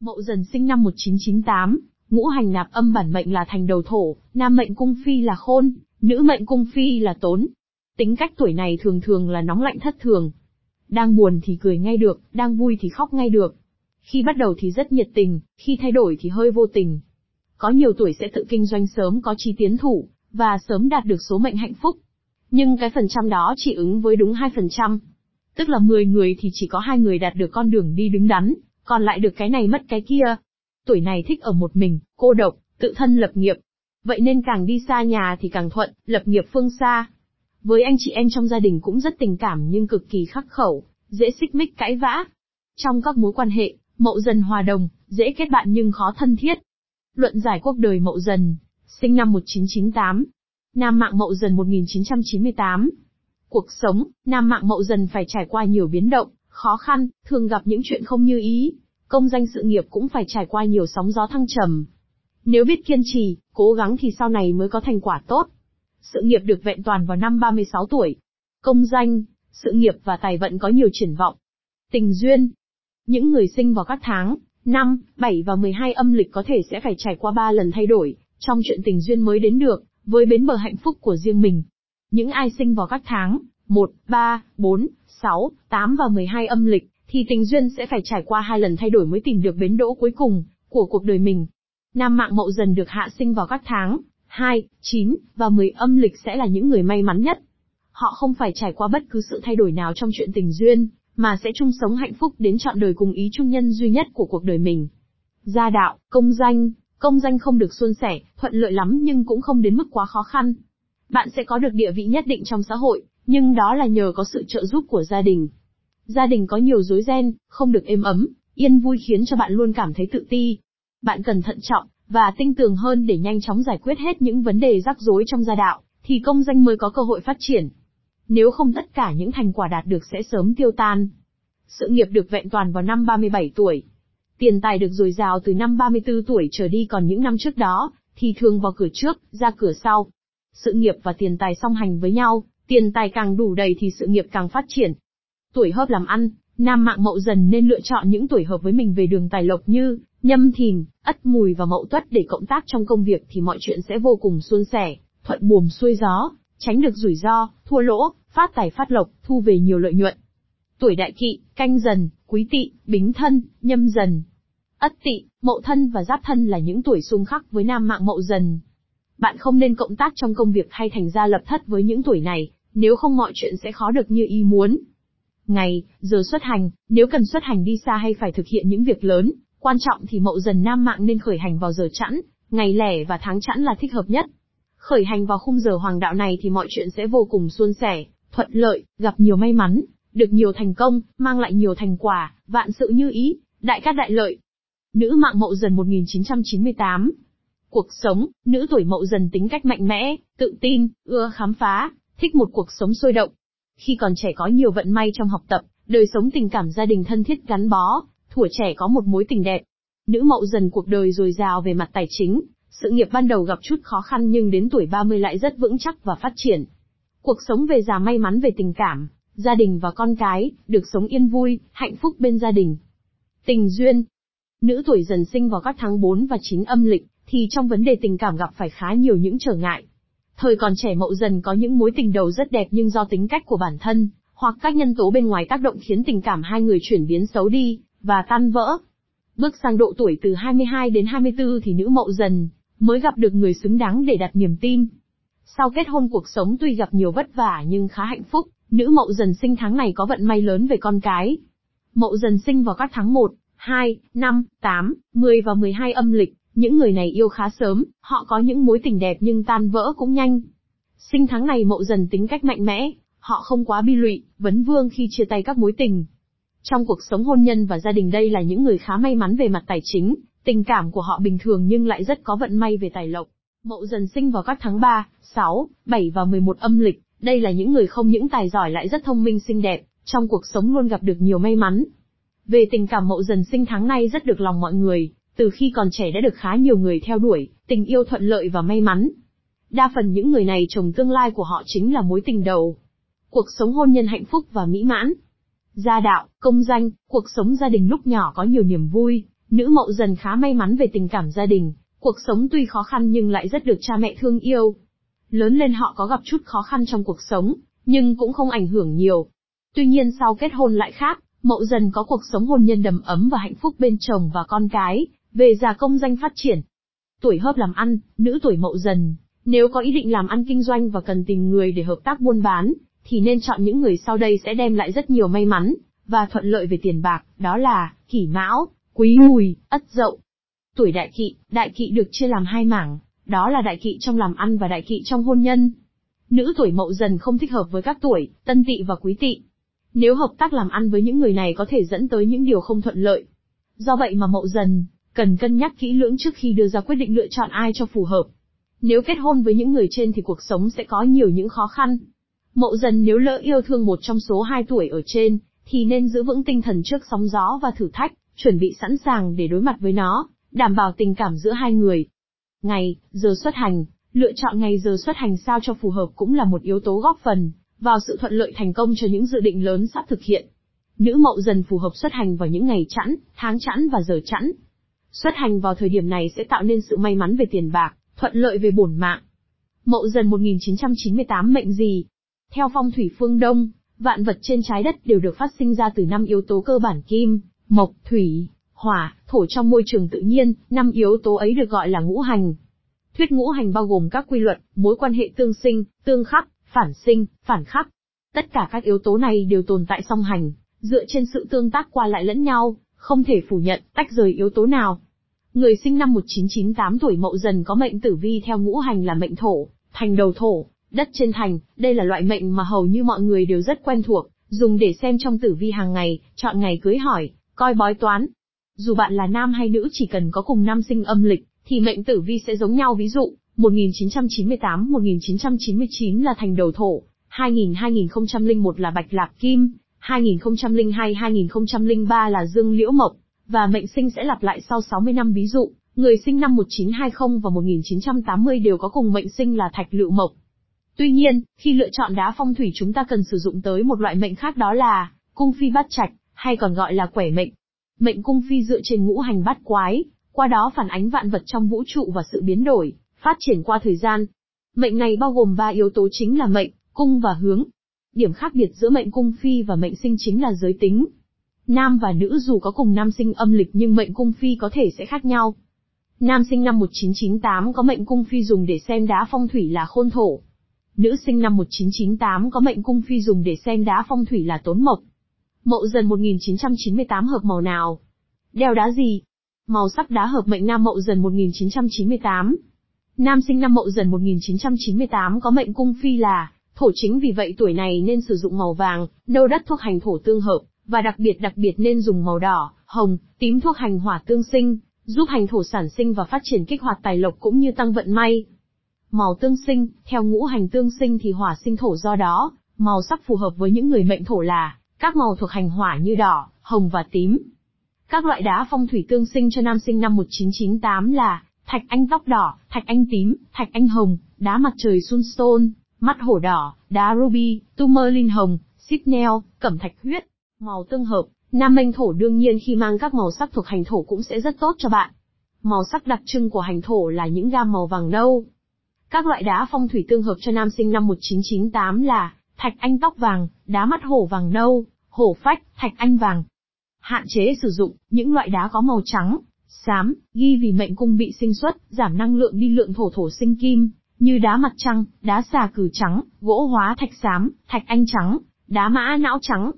Mậu dần sinh năm 1998, ngũ hành nạp âm bản mệnh là thành đầu thổ, nam mệnh cung phi là khôn, nữ mệnh cung phi là tốn. Tính cách tuổi này thường thường là nóng lạnh thất thường. Đang buồn thì cười ngay được, đang vui thì khóc ngay được. Khi bắt đầu thì rất nhiệt tình, khi thay đổi thì hơi vô tình. Có nhiều tuổi sẽ tự kinh doanh sớm có chi tiến thủ, và sớm đạt được số mệnh hạnh phúc. Nhưng cái phần trăm đó chỉ ứng với đúng 2%. Tức là 10 người thì chỉ có hai người đạt được con đường đi đứng đắn, còn lại được cái này mất cái kia. Tuổi này thích ở một mình, cô độc, tự thân lập nghiệp. Vậy nên càng đi xa nhà thì càng thuận, lập nghiệp phương xa. Với anh chị em trong gia đình cũng rất tình cảm nhưng cực kỳ khắc khẩu, dễ xích mích cãi vã. Trong các mối quan hệ, mậu dần hòa đồng, dễ kết bạn nhưng khó thân thiết. Luận giải quốc đời mậu dần, sinh năm 1998. Nam mạng mậu dần 1998. Cuộc sống, nam mạng mậu dần phải trải qua nhiều biến động, khó khăn, thường gặp những chuyện không như ý. Công danh sự nghiệp cũng phải trải qua nhiều sóng gió thăng trầm. Nếu biết kiên trì, cố gắng thì sau này mới có thành quả tốt. Sự nghiệp được vẹn toàn vào năm 36 tuổi. Công danh, sự nghiệp và tài vận có nhiều triển vọng. Tình duyên. Những người sinh vào các tháng, 5, 7 và 12 âm lịch có thể sẽ phải trải qua 3 lần thay đổi, trong chuyện tình duyên mới đến được, với bến bờ hạnh phúc của riêng mình. Những ai sinh vào các tháng 1, 3, 4, 6, 8 và 12 âm lịch, thì tình duyên sẽ phải trải qua hai lần thay đổi mới tìm được bến đỗ cuối cùng của cuộc đời mình. Nam mạng mậu dần được hạ sinh vào các tháng 2, 9 và 10 âm lịch sẽ là những người may mắn nhất. Họ không phải trải qua bất cứ sự thay đổi nào trong chuyện tình duyên, mà sẽ chung sống hạnh phúc đến trọn đời cùng ý chung nhân duy nhất của cuộc đời mình. Gia đạo, công danh, công danh không được suôn sẻ, thuận lợi lắm nhưng cũng không đến mức quá khó khăn. Bạn sẽ có được địa vị nhất định trong xã hội, nhưng đó là nhờ có sự trợ giúp của gia đình. Gia đình có nhiều rối ren, không được êm ấm, yên vui khiến cho bạn luôn cảm thấy tự ti. Bạn cần thận trọng, và tinh tường hơn để nhanh chóng giải quyết hết những vấn đề rắc rối trong gia đạo, thì công danh mới có cơ hội phát triển. Nếu không tất cả những thành quả đạt được sẽ sớm tiêu tan. Sự nghiệp được vẹn toàn vào năm 37 tuổi. Tiền tài được dồi dào từ năm 34 tuổi trở đi còn những năm trước đó, thì thường vào cửa trước, ra cửa sau. Sự nghiệp và tiền tài song hành với nhau, tiền tài càng đủ đầy thì sự nghiệp càng phát triển. Tuổi hợp làm ăn, nam mạng mậu dần nên lựa chọn những tuổi hợp với mình về đường tài lộc như nhâm thìn, ất mùi và mậu tuất để cộng tác trong công việc thì mọi chuyện sẽ vô cùng suôn sẻ, thuận buồm xuôi gió, tránh được rủi ro, thua lỗ, phát tài phát lộc, thu về nhiều lợi nhuận. Tuổi đại kỵ, canh dần, quý tỵ, bính thân, nhâm dần. Ất tỵ, mậu thân và giáp thân là những tuổi xung khắc với nam mạng mậu dần. Bạn không nên cộng tác trong công việc hay thành ra lập thất với những tuổi này, nếu không mọi chuyện sẽ khó được như ý muốn. Ngày, giờ xuất hành, nếu cần xuất hành đi xa hay phải thực hiện những việc lớn, quan trọng thì mậu dần nam mạng nên khởi hành vào giờ chẵn, ngày lẻ và tháng chẵn là thích hợp nhất. Khởi hành vào khung giờ hoàng đạo này thì mọi chuyện sẽ vô cùng suôn sẻ, thuận lợi, gặp nhiều may mắn, được nhiều thành công, mang lại nhiều thành quả, vạn sự như ý, đại cát đại lợi. Nữ mạng mậu dần 1998 Cuộc sống, nữ tuổi mậu dần tính cách mạnh mẽ, tự tin, ưa khám phá, thích một cuộc sống sôi động. Khi còn trẻ có nhiều vận may trong học tập, đời sống tình cảm gia đình thân thiết gắn bó, thuở trẻ có một mối tình đẹp. Nữ mậu dần cuộc đời dồi dào về mặt tài chính, sự nghiệp ban đầu gặp chút khó khăn nhưng đến tuổi 30 lại rất vững chắc và phát triển. Cuộc sống về già may mắn về tình cảm, gia đình và con cái, được sống yên vui, hạnh phúc bên gia đình. Tình duyên Nữ tuổi dần sinh vào các tháng 4 và 9 âm lịch, thì trong vấn đề tình cảm gặp phải khá nhiều những trở ngại. Thời còn trẻ mậu dần có những mối tình đầu rất đẹp nhưng do tính cách của bản thân, hoặc các nhân tố bên ngoài tác động khiến tình cảm hai người chuyển biến xấu đi, và tan vỡ. Bước sang độ tuổi từ 22 đến 24 thì nữ mậu dần, mới gặp được người xứng đáng để đặt niềm tin. Sau kết hôn cuộc sống tuy gặp nhiều vất vả nhưng khá hạnh phúc, nữ mậu dần sinh tháng này có vận may lớn về con cái. Mậu dần sinh vào các tháng 1, 2, 5, 8, 10 và 12 âm lịch, những người này yêu khá sớm, họ có những mối tình đẹp nhưng tan vỡ cũng nhanh. Sinh tháng này mậu dần tính cách mạnh mẽ, họ không quá bi lụy, vấn vương khi chia tay các mối tình. Trong cuộc sống hôn nhân và gia đình đây là những người khá may mắn về mặt tài chính, tình cảm của họ bình thường nhưng lại rất có vận may về tài lộc. Mậu dần sinh vào các tháng 3, 6, 7 và 11 âm lịch, đây là những người không những tài giỏi lại rất thông minh xinh đẹp, trong cuộc sống luôn gặp được nhiều may mắn. Về tình cảm mậu dần sinh tháng này rất được lòng mọi người, từ khi còn trẻ đã được khá nhiều người theo đuổi, tình yêu thuận lợi và may mắn. Đa phần những người này chồng tương lai của họ chính là mối tình đầu. Cuộc sống hôn nhân hạnh phúc và mỹ mãn. Gia đạo, công danh, cuộc sống gia đình lúc nhỏ có nhiều niềm vui, Nữ mậu dần khá may mắn về tình cảm gia đình, cuộc sống tuy khó khăn nhưng lại rất được cha mẹ thương yêu. Lớn lên họ có gặp chút khó khăn trong cuộc sống, nhưng cũng không ảnh hưởng nhiều. Tuy nhiên sau kết hôn lại khác, mậu dần có cuộc sống hôn nhân đầm ấm và hạnh phúc bên chồng và con cái, về già công danh phát triển. Tuổi hợp làm ăn, nữ tuổi mậu dần, nếu có ý định làm ăn kinh doanh và cần tìm người để hợp tác buôn bán, thì nên chọn những người sau đây sẽ đem lại rất nhiều may mắn, và thuận lợi về tiền bạc, đó là, kỷ mão, quý mùi, ất dậu. Tuổi đại kỵ, đại kỵ được chia làm hai mảng, đó là đại kỵ trong làm ăn và đại kỵ trong hôn nhân. Nữ tuổi mậu dần không thích hợp với các tuổi, tân tỵ và quý tỵ. Nếu hợp tác làm ăn với những người này có thể dẫn tới những điều không thuận lợi. Do vậy mà mậu dần, cần cân nhắc kỹ lưỡng trước khi đưa ra quyết định lựa chọn ai cho phù hợp. Nếu kết hôn với những người trên thì cuộc sống sẽ có nhiều những khó khăn. Mậu dần nếu lỡ yêu thương một trong số hai tuổi ở trên, thì nên giữ vững tinh thần trước sóng gió và thử thách, chuẩn bị sẵn sàng để đối mặt với nó, đảm bảo tình cảm giữa hai người. Ngày, giờ xuất hành, lựa chọn ngày giờ xuất hành sao cho phù hợp cũng là một yếu tố góp phần vào sự thuận lợi thành công cho những dự định lớn sắp thực hiện. Nữ mậu dần phù hợp xuất hành vào những ngày chẵn, tháng chẵn và giờ chẵn. Xuất hành vào thời điểm này sẽ tạo nên sự may mắn về tiền bạc, thuận lợi về bổn mạng. Mậu dần 1998 mệnh gì? Theo phong thủy phương Đông, vạn vật trên trái đất đều được phát sinh ra từ năm yếu tố cơ bản kim, mộc, thủy, hỏa, thổ trong môi trường tự nhiên, năm yếu tố ấy được gọi là ngũ hành. Thuyết ngũ hành bao gồm các quy luật, mối quan hệ tương sinh, tương khắc, phản sinh, phản khắc. Tất cả các yếu tố này đều tồn tại song hành, dựa trên sự tương tác qua lại lẫn nhau, không thể phủ nhận, tách rời yếu tố nào. Người sinh năm 1998 tuổi mậu dần có mệnh tử vi theo ngũ hành là mệnh thổ, thành đầu thổ, đất trên thành, đây là loại mệnh mà hầu như mọi người đều rất quen thuộc, dùng để xem trong tử vi hàng ngày, chọn ngày cưới hỏi, coi bói toán. Dù bạn là nam hay nữ chỉ cần có cùng năm sinh âm lịch, thì mệnh tử vi sẽ giống nhau. Ví dụ, 1998-1999 là thành đầu thổ, 2000-2001 là bạch lạc kim, 2002-2003 là dương liễu mộc, và mệnh sinh sẽ lặp lại sau 60 năm ví dụ, người sinh năm 1920 và 1980 đều có cùng mệnh sinh là thạch lựu mộc. Tuy nhiên, khi lựa chọn đá phong thủy chúng ta cần sử dụng tới một loại mệnh khác đó là cung phi bát trạch, hay còn gọi là quẻ mệnh. Mệnh cung phi dựa trên ngũ hành bát quái, qua đó phản ánh vạn vật trong vũ trụ và sự biến đổi, phát triển qua thời gian. Mệnh này bao gồm ba yếu tố chính là mệnh, cung và hướng. Điểm khác biệt giữa mệnh cung phi và mệnh sinh chính là giới tính. Nam và nữ dù có cùng nam sinh âm lịch nhưng mệnh cung phi có thể sẽ khác nhau. Nam sinh năm 1998 có mệnh cung phi dùng để xem đá phong thủy là khôn thổ. Nữ sinh năm 1998 có mệnh cung phi dùng để xem đá phong thủy là tốn mộc. Mậu dần 1998 hợp màu nào? Đeo đá gì? Màu sắc đá hợp mệnh nam mậu dần 1998. Nam sinh năm mậu dần 1998 có mệnh cung phi là thổ chính vì vậy tuổi này nên sử dụng màu vàng, nâu đất thuộc hành thổ tương hợp, và đặc biệt đặc biệt nên dùng màu đỏ, hồng, tím thuộc hành hỏa tương sinh, giúp hành thổ sản sinh và phát triển kích hoạt tài lộc cũng như tăng vận may. Màu tương sinh, theo ngũ hành tương sinh thì hỏa sinh thổ do đó, màu sắc phù hợp với những người mệnh thổ là các màu thuộc hành hỏa như đỏ, hồng và tím. Các loại đá phong thủy tương sinh cho nam sinh năm 1998 là thạch anh tóc đỏ, thạch anh tím, thạch anh hồng, đá mặt trời sunstone, mắt hổ đỏ, đá ruby, tumerlin hồng, sipnel, cẩm thạch huyết. Màu tương hợp, nam mệnh thổ đương nhiên khi mang các màu sắc thuộc hành thổ cũng sẽ rất tốt cho bạn. Màu sắc đặc trưng của hành thổ là những gam màu vàng nâu. Các loại đá phong thủy tương hợp cho nam sinh năm 1998 là thạch anh tóc vàng, đá mắt hổ vàng nâu, hổ phách, thạch anh vàng. Hạn chế sử dụng những loại đá có màu trắng, xám, ghi vì mệnh cung bị sinh xuất, giảm năng lượng đi lượng thổ thổ sinh kim, như đá mặt trăng, đá xà cử trắng, gỗ hóa thạch xám, thạch anh trắng, đá mã não trắng.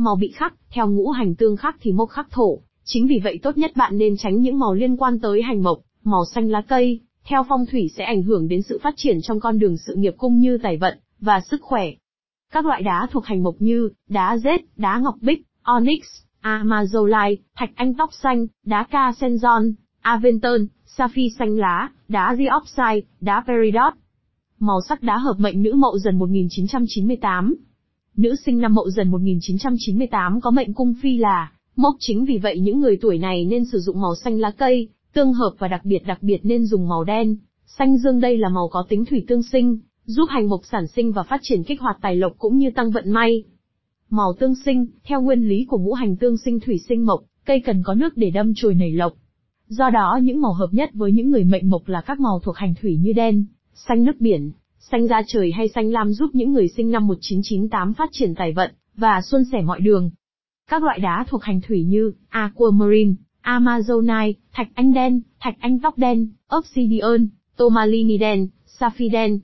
Màu bị khắc, theo ngũ hành tương khắc thì mộc khắc thổ, chính vì vậy tốt nhất bạn nên tránh những màu liên quan tới hành mộc, màu xanh lá cây, theo phong thủy sẽ ảnh hưởng đến sự phát triển trong con đường sự nghiệp cung như tài vận, và sức khỏe. Các loại đá thuộc hành mộc như, đá rết, đá ngọc bích, onyx, amazolite, thạch anh tóc xanh, đá ca senzon, aventon, sapphire xanh lá, đá dioxide, đá peridot. Màu sắc đá hợp mệnh nữ mậu dần 1998. Nữ sinh năm mậu dần 1998 có mệnh cung phi là mốc chính vì vậy những người tuổi này nên sử dụng màu xanh lá cây, tương hợp và đặc biệt đặc biệt nên dùng màu đen. Xanh dương đây là màu có tính thủy tương sinh, giúp hành mộc sản sinh và phát triển kích hoạt tài lộc cũng như tăng vận may. Màu tương sinh, theo nguyên lý của ngũ hành tương sinh thủy sinh mộc, cây cần có nước để đâm chồi nảy lộc. Do đó những màu hợp nhất với những người mệnh mộc là các màu thuộc hành thủy như đen, xanh nước biển, xanh da trời hay xanh lam giúp những người sinh năm 1998 phát triển tài vận và suôn sẻ mọi đường. Các loại đá thuộc hành thủy như aquamarine, amazonite, thạch anh đen, thạch anh tóc đen, obsidian, tourmaline đen, sapphire đen.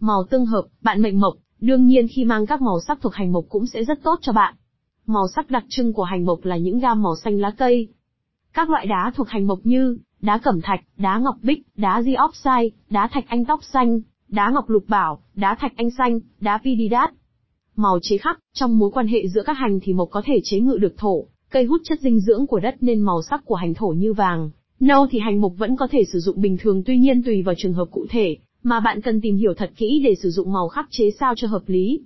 Màu tương hợp, bạn mệnh mộc, đương nhiên khi mang các màu sắc thuộc hành mộc cũng sẽ rất tốt cho bạn. Màu sắc đặc trưng của hành mộc là những gam màu xanh lá cây. Các loại đá thuộc hành mộc như đá cẩm thạch, đá ngọc bích, đá diopside, đá thạch anh tóc xanh, đá ngọc lục bảo, đá thạch anh xanh, đá pididat. Màu chế khắc, trong mối quan hệ giữa các hành thì mộc có thể chế ngự được thổ, cây hút chất dinh dưỡng của đất nên màu sắc của hành thổ như vàng. Nâu thì hành mộc vẫn có thể sử dụng bình thường tuy nhiên tùy vào trường hợp cụ thể, mà bạn cần tìm hiểu thật kỹ để sử dụng màu khắc chế sao cho hợp lý.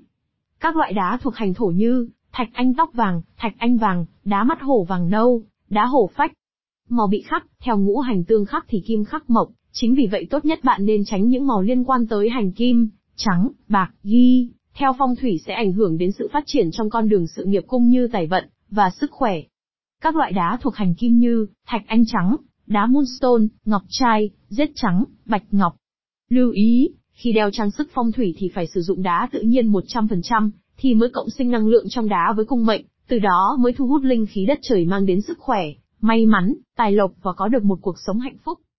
Các loại đá thuộc hành thổ như thạch anh tóc vàng, thạch anh vàng, đá mắt hổ vàng nâu, đá hổ phách. Màu bị khắc, theo ngũ hành tương khắc thì kim khắc mộc, chính vì vậy tốt nhất bạn nên tránh những màu liên quan tới hành kim, trắng, bạc, ghi, theo phong thủy sẽ ảnh hưởng đến sự phát triển trong con đường sự nghiệp cũng như tài vận và sức khỏe. Các loại đá thuộc hành kim như thạch anh trắng, đá moonstone, ngọc trai, rết trắng, bạch ngọc. Lưu ý, khi đeo trang sức phong thủy thì phải sử dụng đá tự nhiên 100%, thì mới cộng sinh năng lượng trong đá với cung mệnh, từ đó mới thu hút linh khí đất trời mang đến sức khỏe, may mắn, tài lộc và có được một cuộc sống hạnh phúc.